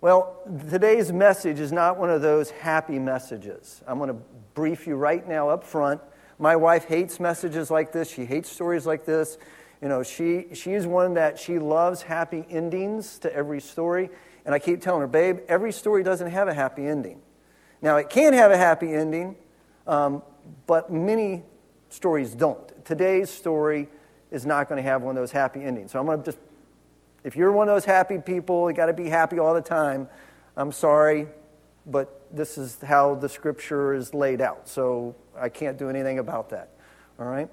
Well, today's message is not one of those happy messages. I'm going to brief you right now up front. My wife hates messages like this. She hates stories like this. You know, she, she's one that she loves happy endings to every story. And I keep telling her, babe, every story doesn't have a happy ending. Now, it can have a happy ending, um, but many stories don't. Today's story is not going to have one of those happy endings. So I'm going to just, if you're one of those happy people, you got to be happy all the time. I'm sorry, but this is how the scripture is laid out. So I can't do anything about that. All right?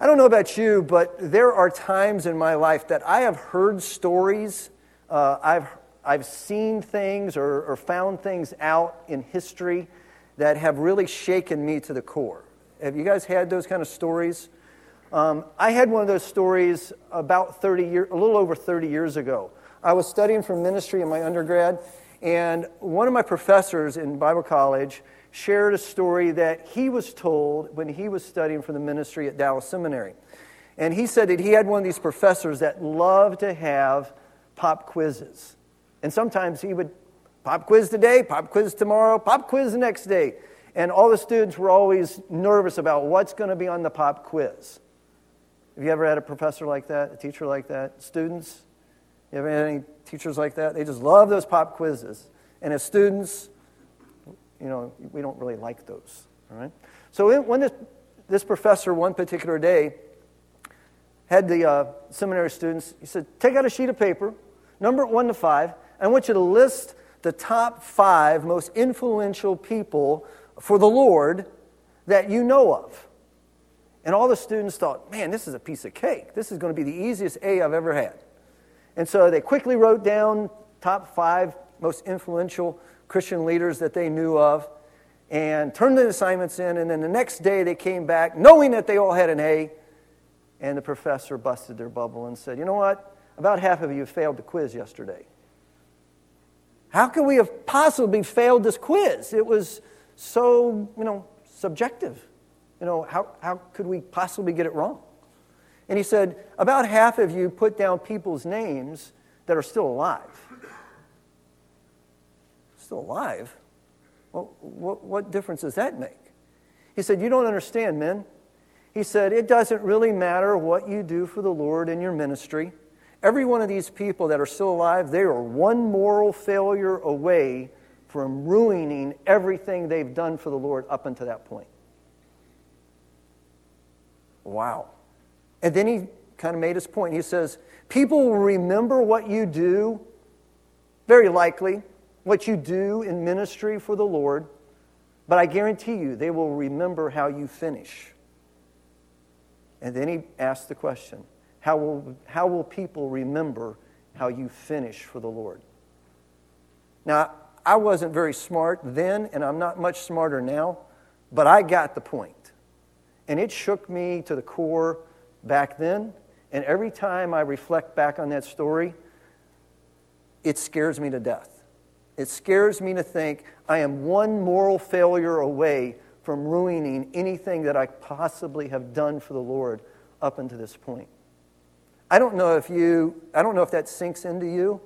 I don't know about you, but there are times in my life that I have heard stories, uh, I've, I've seen things or, or found things out in history that have really shaken me to the core. Have you guys had those kind of stories? Um, I had one of those stories about 30 years, a little over 30 years ago. I was studying for ministry in my undergrad, and one of my professors in Bible college shared a story that he was told when he was studying for the ministry at Dallas Seminary. And he said that he had one of these professors that loved to have pop quizzes. And sometimes he would pop quiz today, pop quiz tomorrow, pop quiz the next day. And all the students were always nervous about what's going to be on the pop quiz. Have you ever had a professor like that, a teacher like that? Students? You ever had any teachers like that? They just love those pop quizzes. And as students, you know, we don't really like those. All right? So when this, this professor, one particular day, had the uh, seminary students, he said, take out a sheet of paper, number one to five. I want you to list the top five most influential people for the Lord that you know of. And all the students thought, man, this is a piece of cake. This is going to be the easiest A I've ever had. And so they quickly wrote down top five most influential Christian leaders that they knew of and turned the assignments in. And then the next day they came back knowing that they all had an A. And the professor busted their bubble and said, You know what? About half of you failed the quiz yesterday. How could we have possibly failed this quiz? It was so, you know, subjective. You know, how, how could we possibly get it wrong? And he said, About half of you put down people's names that are still alive still alive. Well, what, what difference does that make? He said, You don't understand, men. He said, It doesn't really matter what you do for the Lord in your ministry. Every one of these people that are still alive, they are one moral failure away from ruining everything they've done for the Lord up until that point. Wow. And then he kind of made his point. He says, People will remember what you do, very likely, what you do in ministry for the Lord, but I guarantee you they will remember how you finish. And then he asked the question how will, how will people remember how you finish for the Lord? Now, I wasn't very smart then, and I'm not much smarter now, but I got the point. And it shook me to the core back then. And every time I reflect back on that story, it scares me to death. It scares me to think I am one moral failure away from ruining anything that I possibly have done for the Lord up until this point. I don't know if you, I don't know if that sinks into you.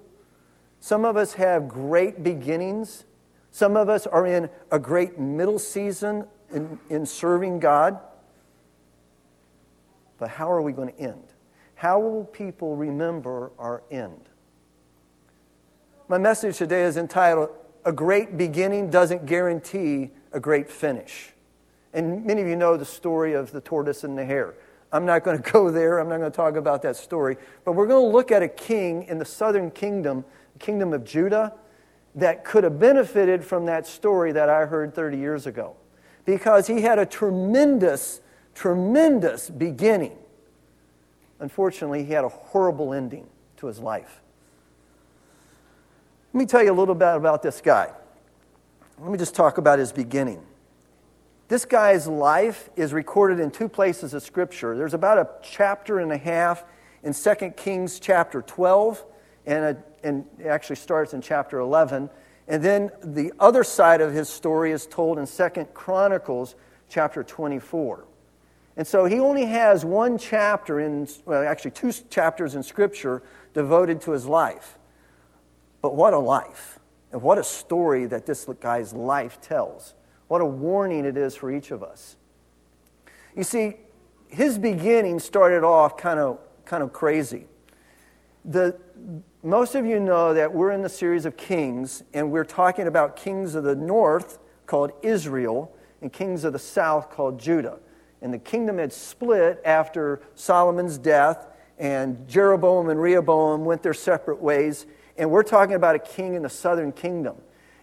Some of us have great beginnings. Some of us are in a great middle season in, in serving God. But how are we going to end? How will people remember our end? My message today is entitled A Great Beginning Doesn't Guarantee a Great Finish. And many of you know the story of the tortoise and the hare. I'm not going to go there. I'm not going to talk about that story. But we're going to look at a king in the southern kingdom, the kingdom of Judah, that could have benefited from that story that I heard 30 years ago. Because he had a tremendous, tremendous beginning. Unfortunately, he had a horrible ending to his life. Let me tell you a little bit about this guy. Let me just talk about his beginning. This guy's life is recorded in two places of Scripture. There's about a chapter and a half in 2 Kings chapter 12, and, a, and it actually starts in chapter 11. And then the other side of his story is told in 2 Chronicles chapter 24. And so he only has one chapter in, well, actually two chapters in Scripture devoted to his life. But what a life. And what a story that this guy's life tells. What a warning it is for each of us. You see, his beginning started off kind of, kind of crazy. The, most of you know that we're in the series of kings, and we're talking about kings of the north called Israel and kings of the south called Judah. And the kingdom had split after Solomon's death, and Jeroboam and Rehoboam went their separate ways. And we're talking about a king in the southern kingdom.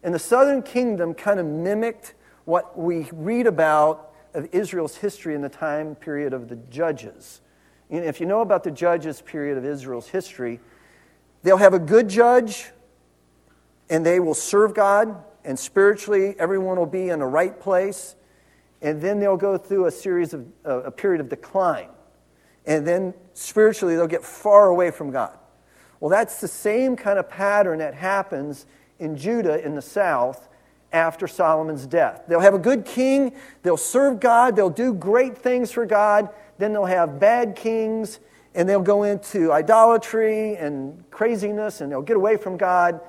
And the southern kingdom kind of mimicked what we read about of Israel's history in the time period of the judges. And if you know about the judges period of Israel's history, they'll have a good judge and they will serve God, and spiritually, everyone will be in the right place. And then they'll go through a series of uh, a period of decline. And then spiritually, they'll get far away from God. Well, that's the same kind of pattern that happens in Judah in the south after Solomon's death. They'll have a good king, they'll serve God, they'll do great things for God, then they'll have bad kings, and they'll go into idolatry and craziness, and they'll get away from God.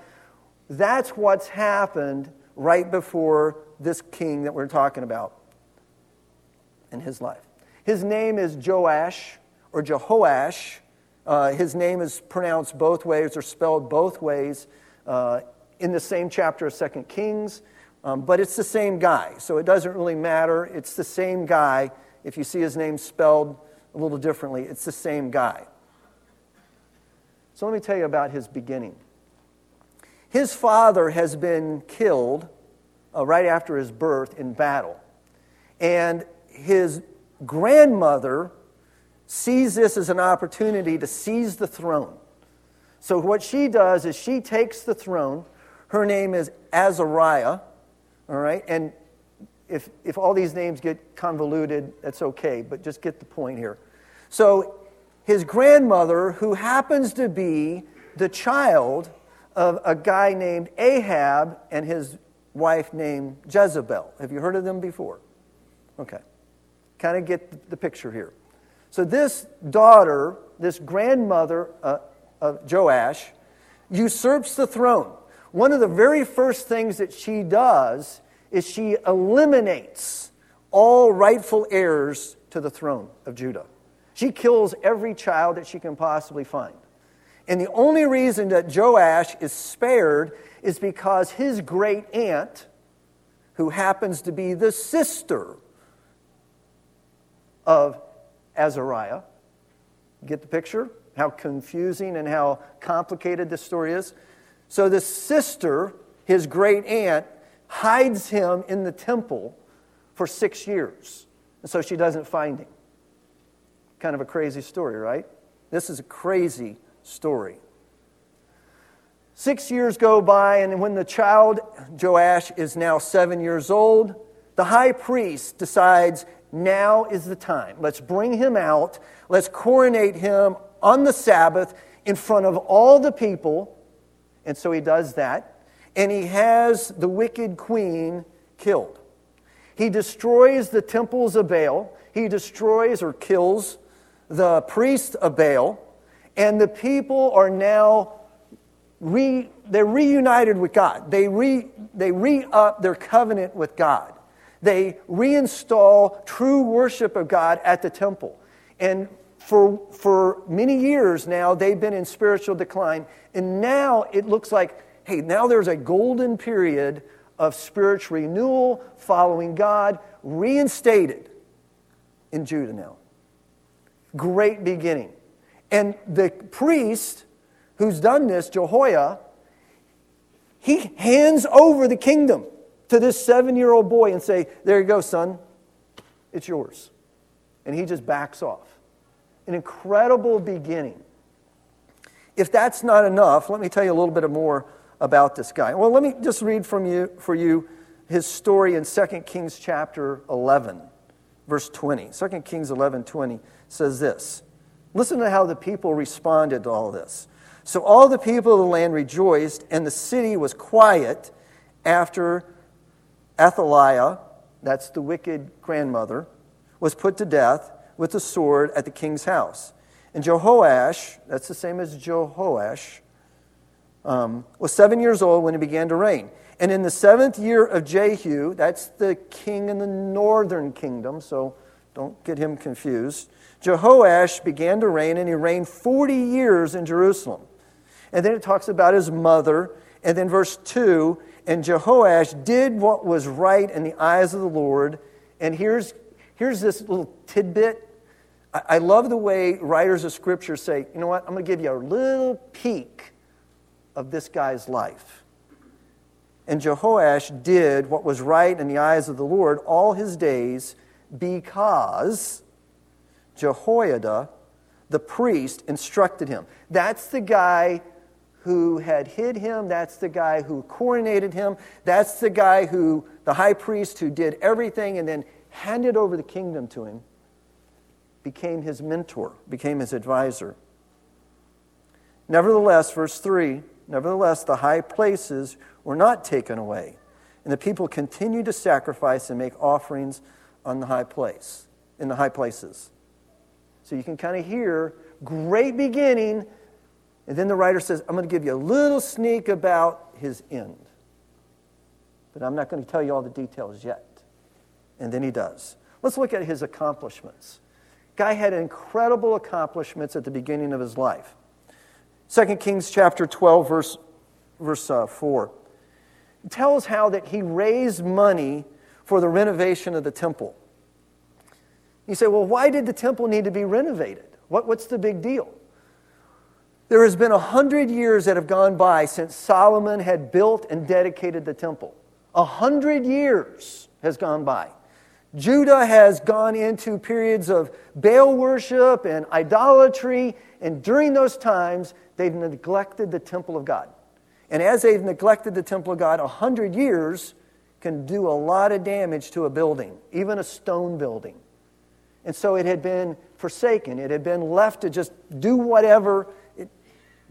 That's what's happened right before this king that we're talking about in his life. His name is Joash or Jehoash. Uh, his name is pronounced both ways or spelled both ways uh, in the same chapter of Second Kings, um, but it's the same guy, so it doesn't really matter. It's the same guy. If you see his name spelled a little differently, it's the same guy. So let me tell you about his beginning. His father has been killed uh, right after his birth in battle. And his grandmother sees this as an opportunity to seize the throne. So, what she does is she takes the throne. Her name is Athaliah, all right? And if, if all these names get convoluted, that's okay, but just get the point here. So, his grandmother, who happens to be the child of a guy named Ahab and his wife named Jezebel. Have you heard of them before? Okay. Kind of get the picture here. So, this daughter, this grandmother uh, of Joash, usurps the throne. One of the very first things that she does is she eliminates all rightful heirs to the throne of Judah. She kills every child that she can possibly find. And the only reason that Joash is spared is because his great aunt, who happens to be the sister of Athaliah. Get the picture? How confusing and how complicated this story is. So, the sister, his great aunt, hides him in the temple for six years. And so she doesn't find him. Kind of a crazy story, right? This is a crazy story. Six years go by, and when the child, Joash, is now seven years old, the high priest decides now is the time. Let's bring him out. Let's coronate him on the Sabbath in front of all the people. And so he does that. And he has the wicked queen killed. He destroys the temples of Baal. He destroys or kills the priest of Baal. And the people are now re, they're reunited with God. They re, they re-up their covenant with God they reinstall true worship of God at the temple. And for, for many years now, they've been in spiritual decline. And now it looks like, hey, now there's a golden period of spiritual renewal, following God, reinstated in Judah now. Great beginning. And the priest who's done this, Jehoiada, he hands over the kingdom to this seven year old boy and say, There you go, son, it's yours. And he just backs off. An incredible beginning. If that's not enough, let me tell you a little bit more about this guy. Well, let me just read from you for you his story in 2 Kings chapter 11, verse 20. 2 Kings 11, 20 says this. Listen to how the people responded to all this. So all the people of the land rejoiced, and the city was quiet after Athaliah, that's the wicked grandmother, was put to death with the sword at the king's house. And Jehoash, that's the same as Jehoash, um, was seven years old when he began to reign. And in the seventh year of Jehu, that's the king in the northern kingdom, so don't get him confused. Jehoash began to reign, and he reigned 40 years in Jerusalem. And then it talks about his mother. And then verse 2 And Jehoash did what was right in the eyes of the Lord. And here's, here's this little tidbit. I, I love the way writers of Scripture say, you know what, I'm going to give you a little peek of this guy's life. And Jehoash did what was right in the eyes of the Lord all his days because Jehoiada, the priest, instructed him. That's the guy who had hid him. That's the guy who coronated him. That's the guy who, the high priest, who did everything and then handed over the kingdom to him, became his mentor, became his advisor. Nevertheless, verse 3 Nevertheless, the high places were not taken away, and the people continued to sacrifice and make offerings on the high place, in the high places. So you can kind of hear great beginning, and then the writer says, I'm going to give you a little sneak about his end. But I'm not going to tell you all the details yet. And then he does. Let's look at his accomplishments. Guy had incredible accomplishments at the beginning of his life. 2 Kings chapter 12, verse, verse uh, 4. It tells how that he raised money for the renovation of the temple. You say, well, why did the temple need to be renovated? What, what's the big deal? There has been a hundred years that have gone by since Solomon had built and dedicated the temple. A hundred years has gone by. Judah has gone into periods of Baal worship and idolatry, and during those times, they've neglected the temple of God. And as they've neglected the temple of God, a hundred years can do a lot of damage to a building, even a stone building. And so it had been forsaken. It had been left to just do whatever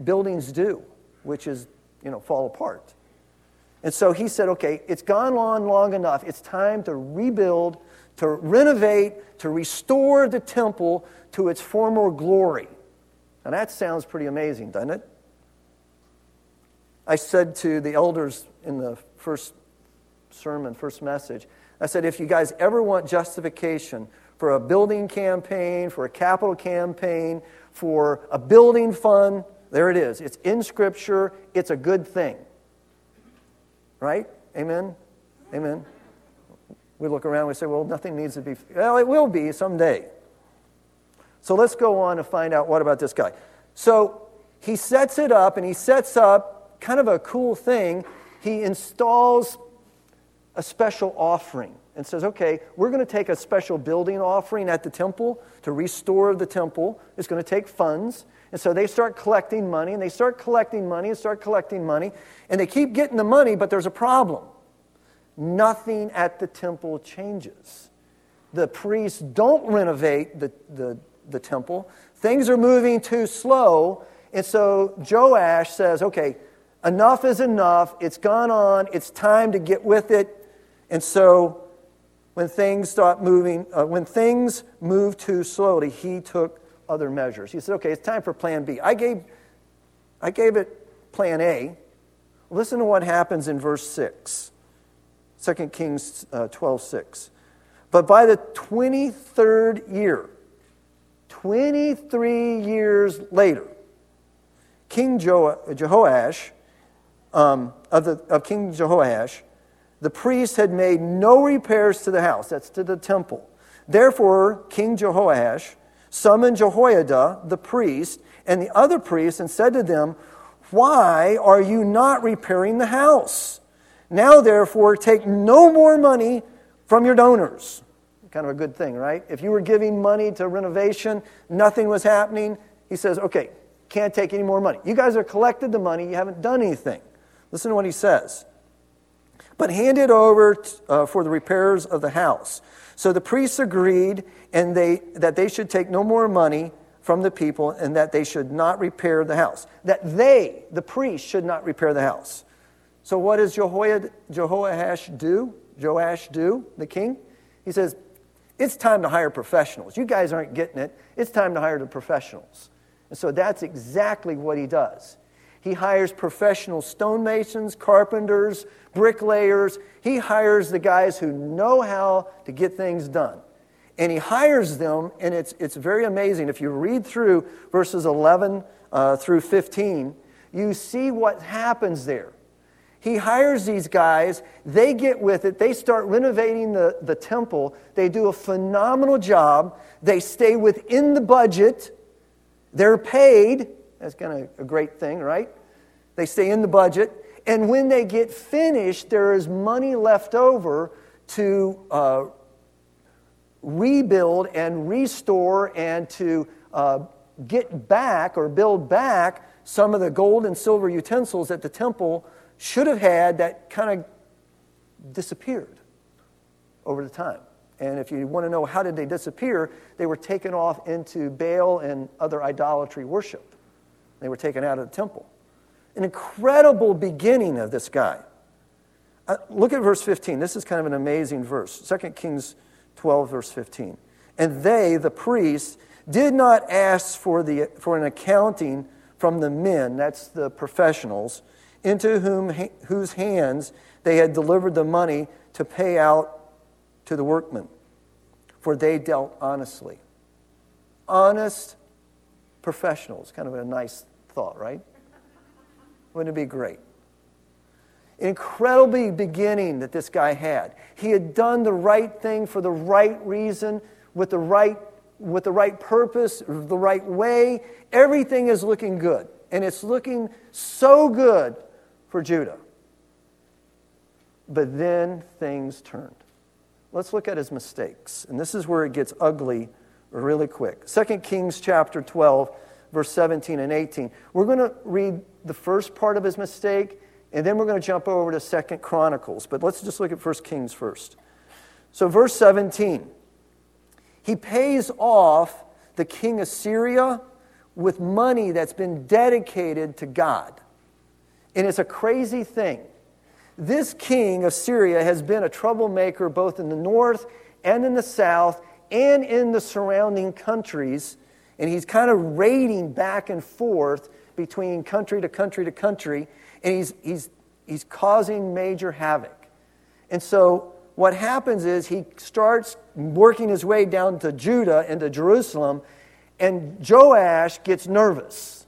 buildings do, which is, you know, fall apart. And so he said, okay, it's gone on long enough. It's time to rebuild, to renovate, to restore the temple to its former glory. Now that sounds pretty amazing, doesn't it? I said to the elders in the first sermon, first message, I said, if you guys ever want justification for a building campaign, for a capital campaign, for a building fund. There it is. It's in Scripture. It's a good thing. Right? Amen? Amen. We look around we say, well, nothing needs to be. Well, it will be someday. So let's go on and find out what about this guy. So he sets it up and he sets up kind of a cool thing. He installs a special offering and says, okay, we're going to take a special building offering at the temple to restore the temple. It's going to take funds. And so they start collecting money, and they start collecting money, and start collecting money, and they keep getting the money, but there's a problem. Nothing at the temple changes. The priests don't renovate the, the, the temple. Things are moving too slow. And so Joash says, okay, enough is enough. It's gone on. It's time to get with it. And so when things start moving, uh, when things move too slowly, he took other measures. He said, okay, it's time for plan B. I gave, I gave it plan A. Listen to what happens in verse 6, 2 Kings uh, 12 6. But by the 23rd year, 23 years later, King Jehoash, um, of, the, of King Jehoash, the priests had made no repairs to the house, that's to the temple. Therefore, King Jehoash summoned Jehoiada, the priest, and the other priests, and said to them, Why are you not repairing the house? Now, therefore, take no more money from your donors. Kind of a good thing, right? If you were giving money to renovation, nothing was happening, he says, Okay, can't take any more money. You guys have collected the money, you haven't done anything. Listen to what he says but hand it over uh, for the repairs of the house. So the priests agreed and they, that they should take no more money from the people and that they should not repair the house. That they, the priests, should not repair the house. So what does Jehoash do? Joash do, the king? He says, it's time to hire professionals. You guys aren't getting it. It's time to hire the professionals. And so that's exactly what he does. He hires professional stonemasons, carpenters, bricklayers. He hires the guys who know how to get things done. And he hires them, and it's, it's very amazing. If you read through verses 11 uh, through 15, you see what happens there. He hires these guys, they get with it, they start renovating the, the temple, they do a phenomenal job, they stay within the budget, they're paid, that's kind of a great thing, right? They stay in the budget. And when they get finished, there is money left over to uh, rebuild and restore and to uh, get back or build back some of the gold and silver utensils that the temple should have had that kind of disappeared over the time. And if you want to know how did they disappear, they were taken off into Baal and other idolatry worship. They were taken out of the temple. An incredible beginning of this guy. Uh, look at verse 15. This is kind of an amazing verse. 2 Kings 12, verse 15. And they, the priests, did not ask for, the, for an accounting from the men, that's the professionals, into whom, whose hands they had delivered the money to pay out to the workmen, for they dealt honestly. Honest professionals. Kind of a nice thought, right? Wouldn't it be great? Incredible beginning that this guy had. He had done the right thing for the right reason, with the right, with the right purpose, the right way. Everything is looking good. And it's looking so good for Judah. But then things turned. Let's look at his mistakes. And this is where it gets ugly really quick. 2 Kings chapter 12, verse 17 and 18. We're going to read the first part of his mistake, and then we're going to jump over to Second Chronicles. But let's just look at 1 Kings first. So, verse 17. He pays off the king of Syria with money that's been dedicated to God. And it's a crazy thing. This king of Syria has been a troublemaker both in the north and in the south and in the surrounding countries. And he's kind of raiding back and forth between country to country to country. And he's, he's, he's causing major havoc. And so what happens is he starts working his way down to Judah and to Jerusalem. And Joash gets nervous.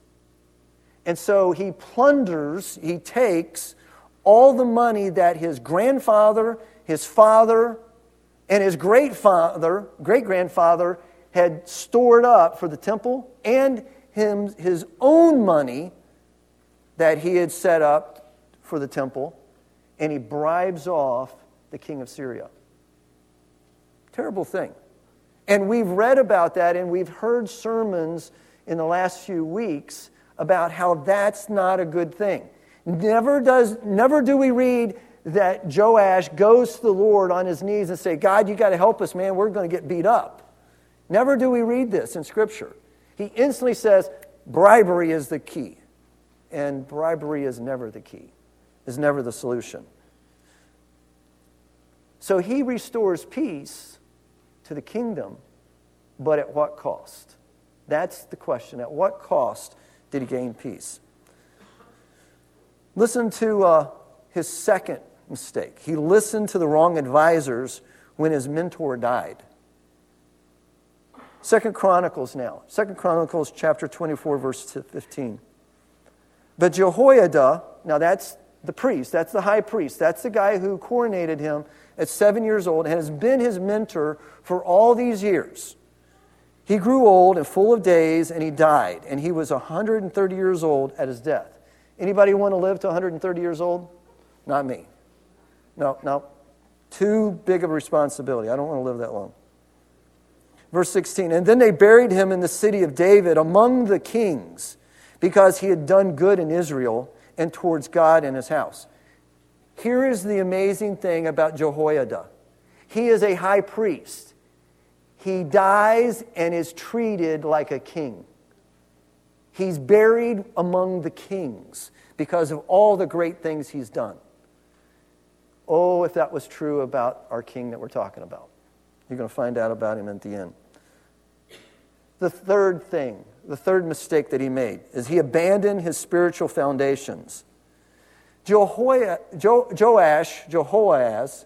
And so he plunders, he takes all the money that his grandfather, his father, and his great father, great grandfather had stored up for the temple and him his own money that he had set up for the temple, and he bribes off the king of Syria. Terrible thing. And we've read about that and we've heard sermons in the last few weeks about how that's not a good thing. Never does never do we read that Joash goes to the Lord on his knees and say, God, you got to help us, man. We're going to get beat up. Never do we read this in Scripture. He instantly says, bribery is the key. And bribery is never the key, is never the solution. So he restores peace to the kingdom, but at what cost? That's the question. At what cost did he gain peace? Listen to uh, his second mistake. He listened to the wrong advisors when his mentor died. Second Chronicles now. Second Chronicles chapter 24, verse 15. But Jehoiada, now that's the priest, that's the high priest, that's the guy who coronated him at seven years old and has been his mentor for all these years. He grew old and full of days, and he died, and he was 130 years old at his death. Anybody want to live to 130 years old? Not me. No, no. Too big of a responsibility. I don't want to live that long. Verse 16, and then they buried him in the city of David among the kings because he had done good in Israel and towards God and his house. Here is the amazing thing about Jehoiada he is a high priest. He dies and is treated like a king. He's buried among the kings because of all the great things he's done. Oh, if that was true about our king that we're talking about. You're going to find out about him at the end. the third thing, the third mistake that he made, is he abandoned his spiritual foundations. Joash, Jehoaz,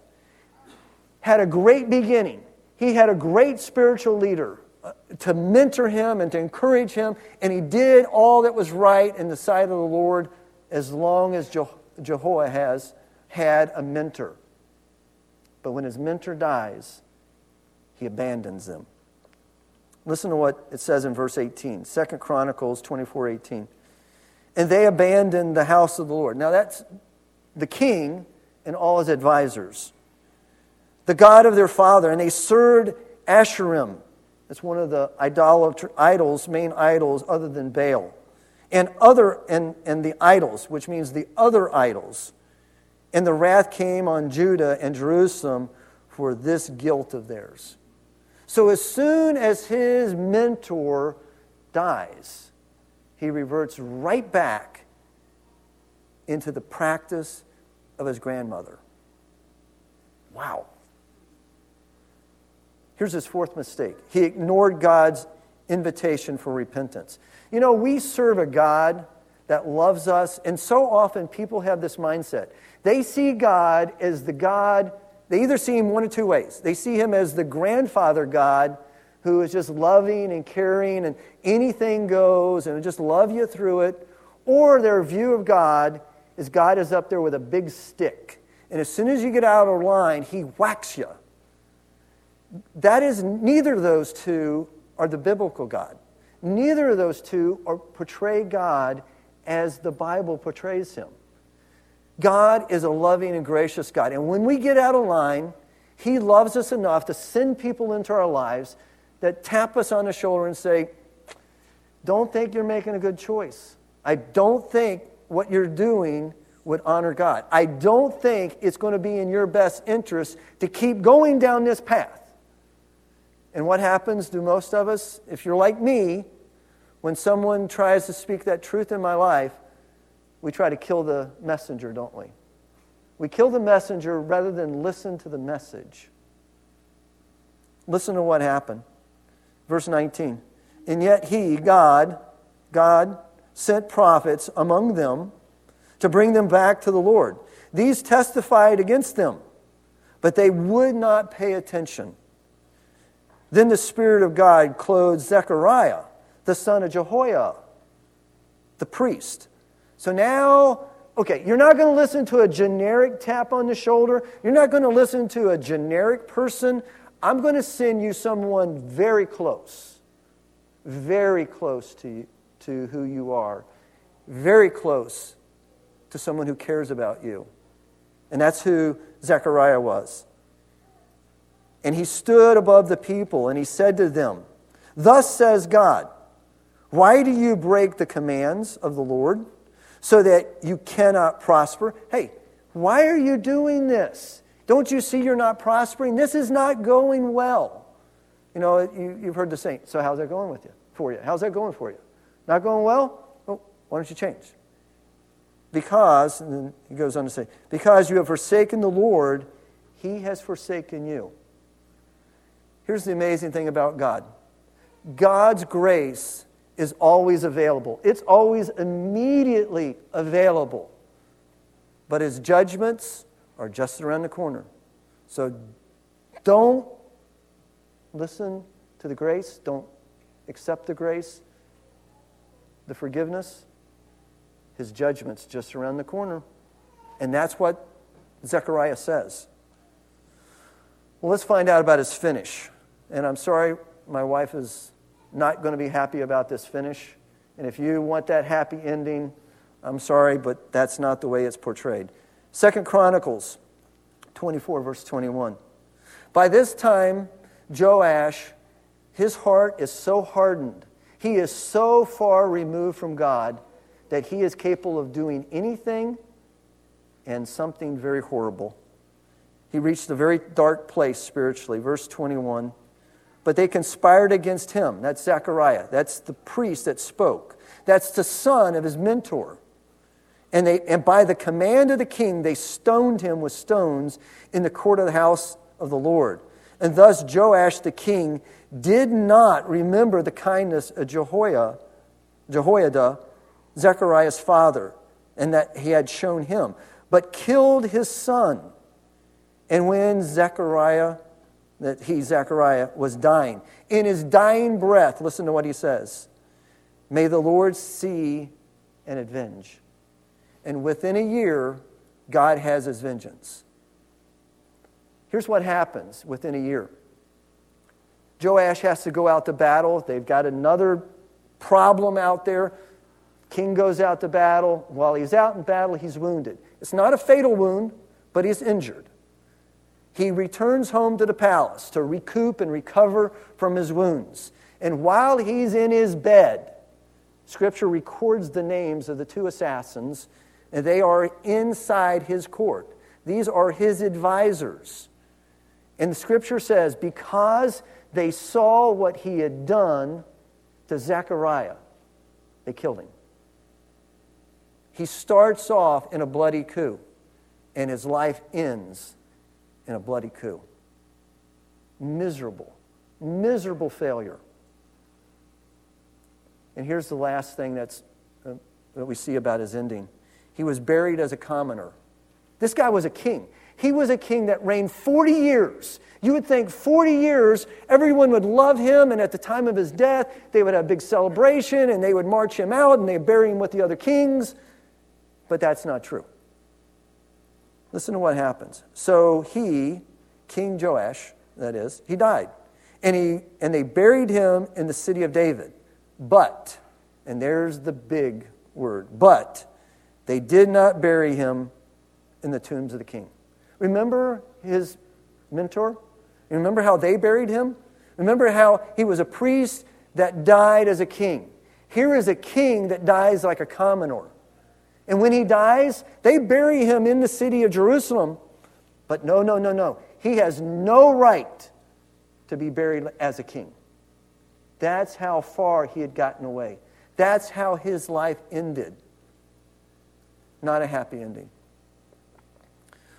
had a great beginning. He had a great spiritual leader uh, to mentor him and to encourage him, and he did all that was right in the sight of the Lord as long as Je- Jehoahaz had a mentor. But when his mentor dies, he abandons them. Listen to what it says in verse 18, 2 Chronicles 24 18. And they abandoned the house of the Lord. Now that's the king and all his advisors, the God of their father, and they served Asherim. That's one of the idolatr- idols, main idols other than Baal. And other and, and the idols, which means the other idols. And the wrath came on Judah and Jerusalem for this guilt of theirs. So as soon as his mentor dies, he reverts right back into the practice of his grandmother. Wow. Here's his fourth mistake he ignored God's invitation for repentance. You know, we serve a God that loves us, and so often people have this mindset. They see God as the God they either see him one of two ways. They see him as the grandfather God who is just loving and caring and anything goes and just love you through it, or their view of God is God is up there with a big stick. And as soon as you get out of line, he whacks you. That is, neither of those two are the biblical God. Neither of those two are, portray God as the Bible portrays him. God is a loving and gracious God. And when we get out of line, He loves us enough to send people into our lives that tap us on the shoulder and say, Don't think you're making a good choice. I don't think what you're doing would honor God. I don't think it's going to be in your best interest to keep going down this path. And what happens to most of us? If you're like me, when someone tries to speak that truth in my life, we try to kill the messenger, don't we? We kill the messenger rather than listen to the message. Listen to what happened. Verse 19. And yet he, God, God, sent prophets among them to bring them back to the Lord. These testified against them, but they would not pay attention. Then the Spirit of God clothed Zechariah, the son of Jehoiada, the priest so now, okay, you're not going to listen to a generic tap on the shoulder. You're not going to listen to a generic person. I'm going to send you someone very close, very close to, you, to who you are, very close to someone who cares about you. And that's who Zechariah was. And he stood above the people and he said to them, Thus says God, why do you break the commands of the Lord? so that you cannot prosper. Hey, why are you doing this? Don't you see you're not prospering? This is not going well. You know, you, have heard the saying. So, how's that going with you? For you? How's that going for you? Not going well? Oh, why don't you change? Because, and then he goes on to say, because you have forsaken the Lord, he has forsaken you. Here's the amazing thing about God God's grace is always available, it's always immediately available. But his judgments are just around the corner. So don't listen to the grace, don't accept the grace, the forgiveness. His judgment's just around the corner. And that's what Zechariah says. Well, let's find out about his finish. And I'm sorry, my wife is not going to be happy about this finish. And if you want that happy ending, I'm sorry, but that's not the way it's portrayed. Second Chronicles 24, verse 21. By this time, Joash, his heart is so hardened, he is so far removed from God that he is capable of doing anything and something very horrible. He reached a very dark place spiritually. Verse 21 but they conspired against him. That's Zechariah. That's the priest that spoke. That's the son of his mentor. And, they, and by the command of the king, they stoned him with stones in the court of the house of the Lord. And thus Joash the king did not remember the kindness of Jehoiada, Jehoiada, Zechariah's father, and that he had shown him, but killed his son. And when Zechariah, that he, Zechariah, was dying, in his dying breath, listen to what he says May the Lord see and avenge. And within a year, God has his vengeance. Here's what happens within a year Joash has to go out to battle. They've got another problem out there. King goes out to battle. While he's out in battle, he's wounded. It's not a fatal wound, but he's injured. He returns home to the palace to recoup and recover from his wounds. And while he's in his bed, Scripture records the names of the two assassins, and they are inside his court. These are his advisors. And Scripture says, because they saw what he had done to Zechariah, they killed him. He starts off in a bloody coup, and his life ends in a bloody coup. Miserable, miserable failure. And here's the last thing that's, uh, that we see about his ending he was buried as a commoner. This guy was a king. He was a king that reigned 40 years. You would think 40 years, everyone would love him, and at the time of his death, they would have a big celebration and they would march him out and they'd bury him with the other kings. But that's not true. Listen to what happens. So he, King Joash, that is, he died. And, he, and they buried him in the city of David. But, and there's the big word, but they did not bury him in the tombs of the king. Remember his mentor? Remember how they buried him? Remember how he was a priest that died as a king. Here is a king that dies like a commoner. And when he dies, they bury him in the city of Jerusalem. But no, no, no, no. He has no right to be buried as a king. That's how far he had gotten away. That's how his life ended. Not a happy ending.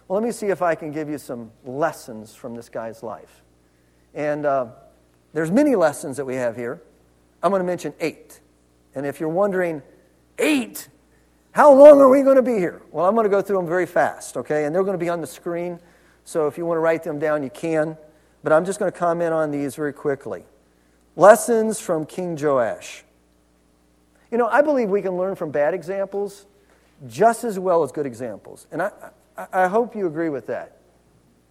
Well, let me see if I can give you some lessons from this guy's life. And uh, there's many lessons that we have here. I'm going to mention eight. And if you're wondering, eight? How long are we going to be here? Well, I'm going to go through them very fast, okay? And they're going to be on the screen. So if you want to write them down, you can. But I'm just going to comment on these very quickly. Lessons from King Joash. You know, I believe we can learn from bad examples just as well as good examples. And I, I, hope you agree with that.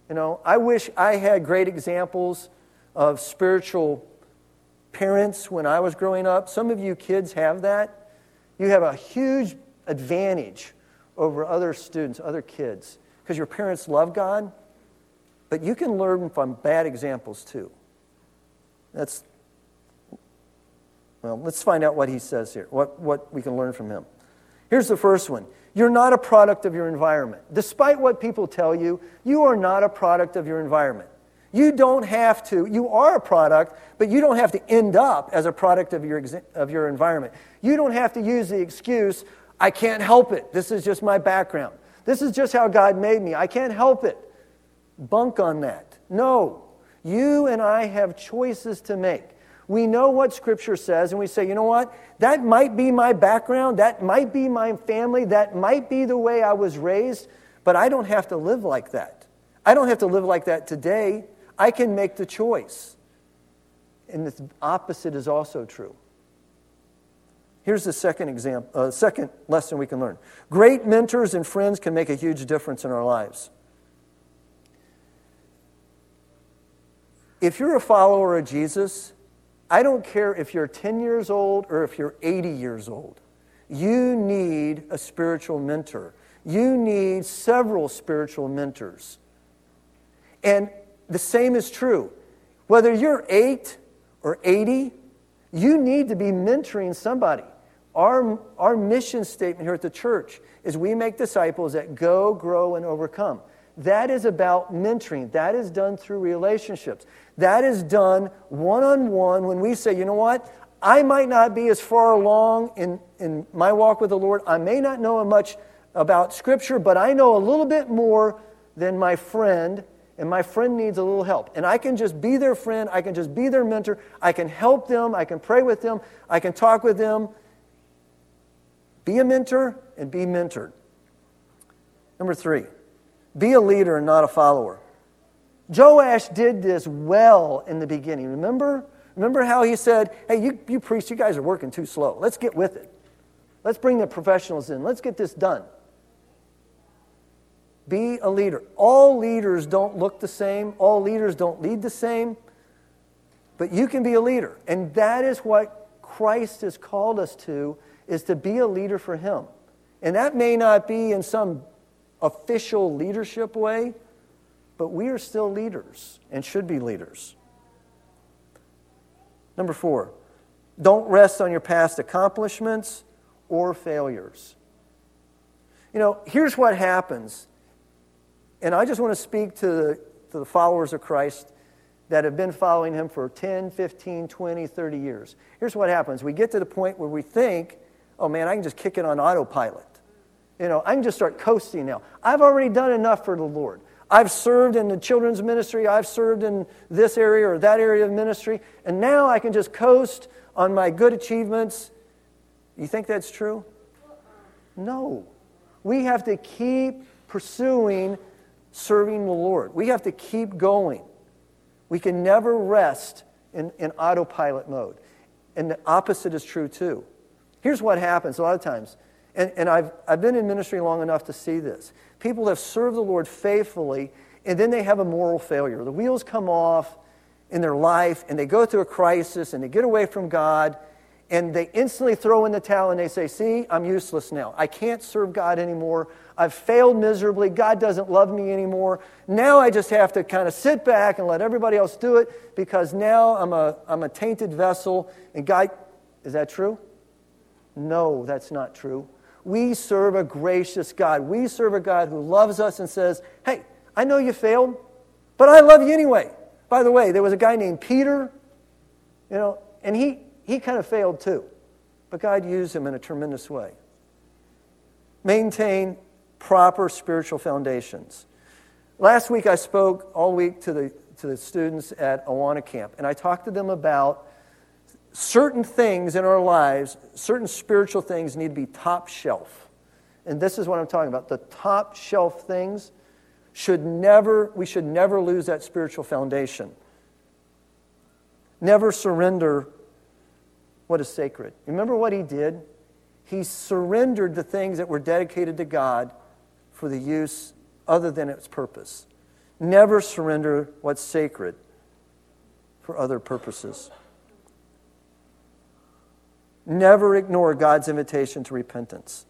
You know, I wish I had great examples of spiritual parents when I was growing up. Some of you kids have that. You have a huge advantage over other students, other kids, because your parents love God, but you can learn from bad examples too. That's, well, let's find out what he says here, what, what we can learn from him. Here's the first one You're not a product of your environment. Despite what people tell you, you are not a product of your environment. You don't have to, you are a product, but you don't have to end up as a product of your, of your environment. You don't have to use the excuse, I can't help it. This is just my background. This is just how God made me. I can't help it. Bunk on that. No. You and I have choices to make. We know what Scripture says, and we say, you know what? That might be my background. That might be my family. That might be the way I was raised, but I don't have to live like that. I don't have to live like that today. I can make the choice. And the opposite is also true. Here's the second example, uh, second lesson we can learn. Great mentors and friends can make a huge difference in our lives. If you're a follower of Jesus, I don't care if you're 10 years old or if you're 80 years old. You need a spiritual mentor. You need several spiritual mentors. And the same is true. Whether you're 8 or 80, you need to be mentoring somebody. Our, our mission statement here at the church is we make disciples that go, grow, and overcome. That is about mentoring. That is done through relationships. That is done one on one when we say, you know what? I might not be as far along in, in my walk with the Lord. I may not know much about Scripture, but I know a little bit more than my friend. and my friend needs a little help. And I can just be their friend, I can just be their mentor, I can help them, I can pray with them, I can talk with them. Be a mentor and be mentored. Number three, be a leader and not a follower. Joash did this well in the beginning. Remember? Remember how he said, Hey, you, you priests, you guys are working too slow. Let's get with it. Let's bring the professionals in. Let's get this done. Be a leader. All leaders don't look the same, all leaders don't lead the same, but you can be a leader. And that is what Christ has called us to is to be a leader for him. And that may not be in some official leadership way, but we are still leaders and should be leaders. Number 4, don't rest on your past accomplishments or failures. You know, here's what happens and I just want to speak to the, to the followers of Christ that have been following him for 10, 15, 20, 30 years. Here's what happens we get to the point where we think, oh man, I can just kick it on autopilot. You know, I can just start coasting now. I've already done enough for the Lord. I've served in the children's ministry, I've served in this area or that area of ministry, and now I can just coast on my good achievements. You think that's true? No. We have to keep pursuing serving the Lord. We have to keep going. We can never rest in, in autopilot mode. And the opposite is true too. Here's what happens a lot of times, and, and I've, I've been in ministry long enough to see this. People have served the Lord faithfully, and then they have a moral failure. The wheels come off in their life, and they go through a crisis, and they get away from God, and they instantly throw in the towel and they say, See, I'm useless now. I can't serve God anymore. I've failed miserably. God doesn't love me anymore. Now I just have to kind of sit back and let everybody else do it because now I'm a, I'm a tainted vessel. And God, is that true? No, that's not true. We serve a gracious God. We serve a God who loves us and says, Hey, I know you failed, but I love you anyway. By the way, there was a guy named Peter, you know, and he, he kind of failed too. But God used him in a tremendous way. Maintain proper spiritual foundations. Last week, I spoke all week to the, to the students at Awana Camp, and I talked to them about certain things in our lives, certain spiritual things need to be top shelf. And this is what I'm talking about. The top shelf things should never, we should never lose that spiritual foundation. Never surrender what is sacred. Remember what he did? He surrendered the things that were dedicated to God for the use other than its purpose. Never surrender what's sacred for other purposes. Never ignore God's invitation to repentance.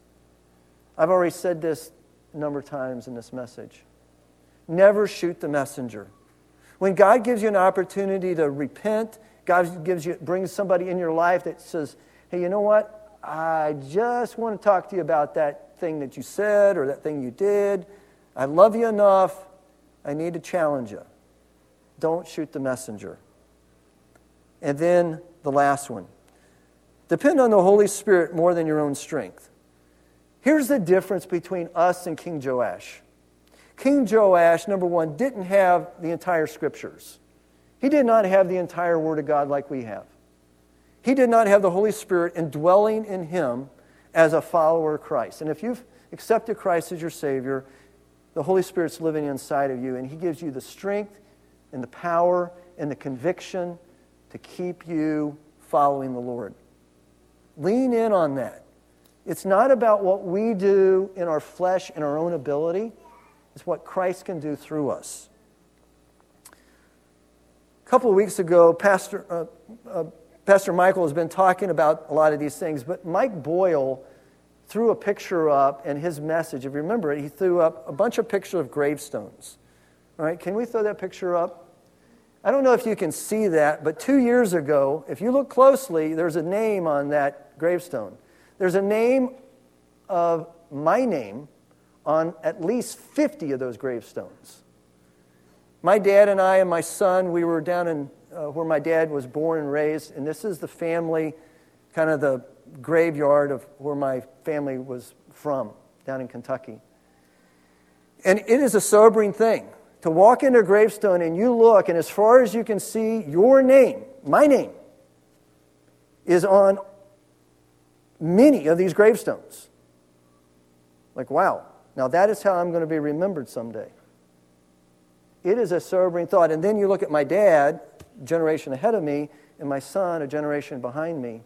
I've already said this a number of times in this message. Never shoot the messenger. When God gives you an opportunity to repent, God gives you, brings somebody in your life that says, hey, you know what? I just want to talk to you about that thing that you said or that thing you did. I love you enough. I need to challenge you. Don't shoot the messenger. And then the last one depend on the Holy Spirit more than your own strength. Here's the difference between us and King Joash. King Joash, number one, didn't have the entire scriptures. He did not have the entire Word of God like we have. He did not have the Holy Spirit indwelling in him as a follower of Christ. And if you've accepted Christ as your Savior, the Holy Spirit's living inside of you, and He gives you the strength and the power and the conviction to keep you following the Lord. Lean in on that. It's not about what we do in our flesh and our own ability, it's what Christ can do through us. A couple of weeks ago, Pastor, uh, uh, Pastor Michael has been talking about a lot of these things, but Mike Boyle threw a picture up in his message. If you remember it, he threw up a bunch of pictures of gravestones. All right, can we throw that picture up? I don't know if you can see that, but two years ago, if you look closely, there's a name on that gravestone. There's a name of my name on at least 50 of those gravestones. My dad and I and my son, we were down in uh, where my dad was born and raised, and this is the family, kind of the graveyard of where my family was from, down in Kentucky. And it is a sobering thing to walk into a gravestone and you look, and as far as you can see, your name, my name, is on many of these gravestones. Like, wow, now that is how I'm going to be remembered someday. It is a sobering thought. And then you look at my dad, generation ahead of me, and my son, a generation behind me.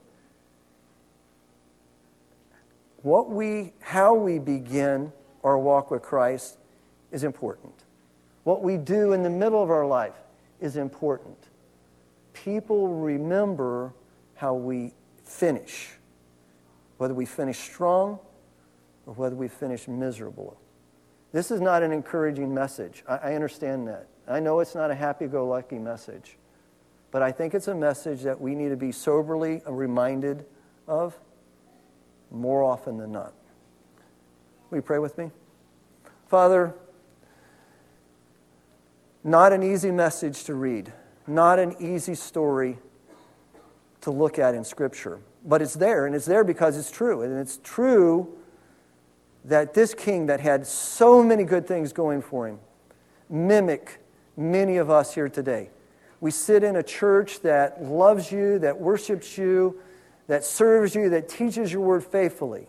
What we, how we begin our walk with Christ is important. What we do in the middle of our life is important. People remember how we finish, whether we finish strong or whether we finish miserable. This is not an encouraging message. I, I understand that. I know it's not a happy go lucky message, but I think it's a message that we need to be soberly reminded of more often than not. Will you pray with me? Father, not an easy message to read, not an easy story to look at in Scripture, but it's there, and it's there because it's true. And it's true that this king that had so many good things going for him mimic many of us here today. We sit in a church that loves you, that worships you, that serves you, that teaches your word faithfully.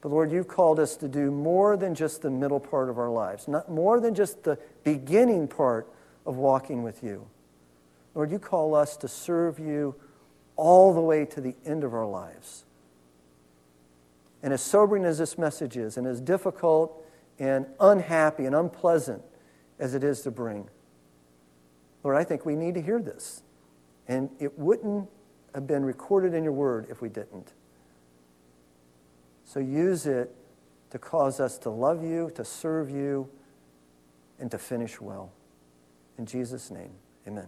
But Lord, you've called us to do more than just the middle part of our lives, not more than just the beginning part of walking with you. Lord, you call us to serve you all the way to the end of our lives. And as sobering as this message is, and as difficult and unhappy and unpleasant as it is to bring, Lord, I think we need to hear this. And it wouldn't have been recorded in your word if we didn't. So use it to cause us to love you, to serve you, and to finish well. In Jesus' name, amen.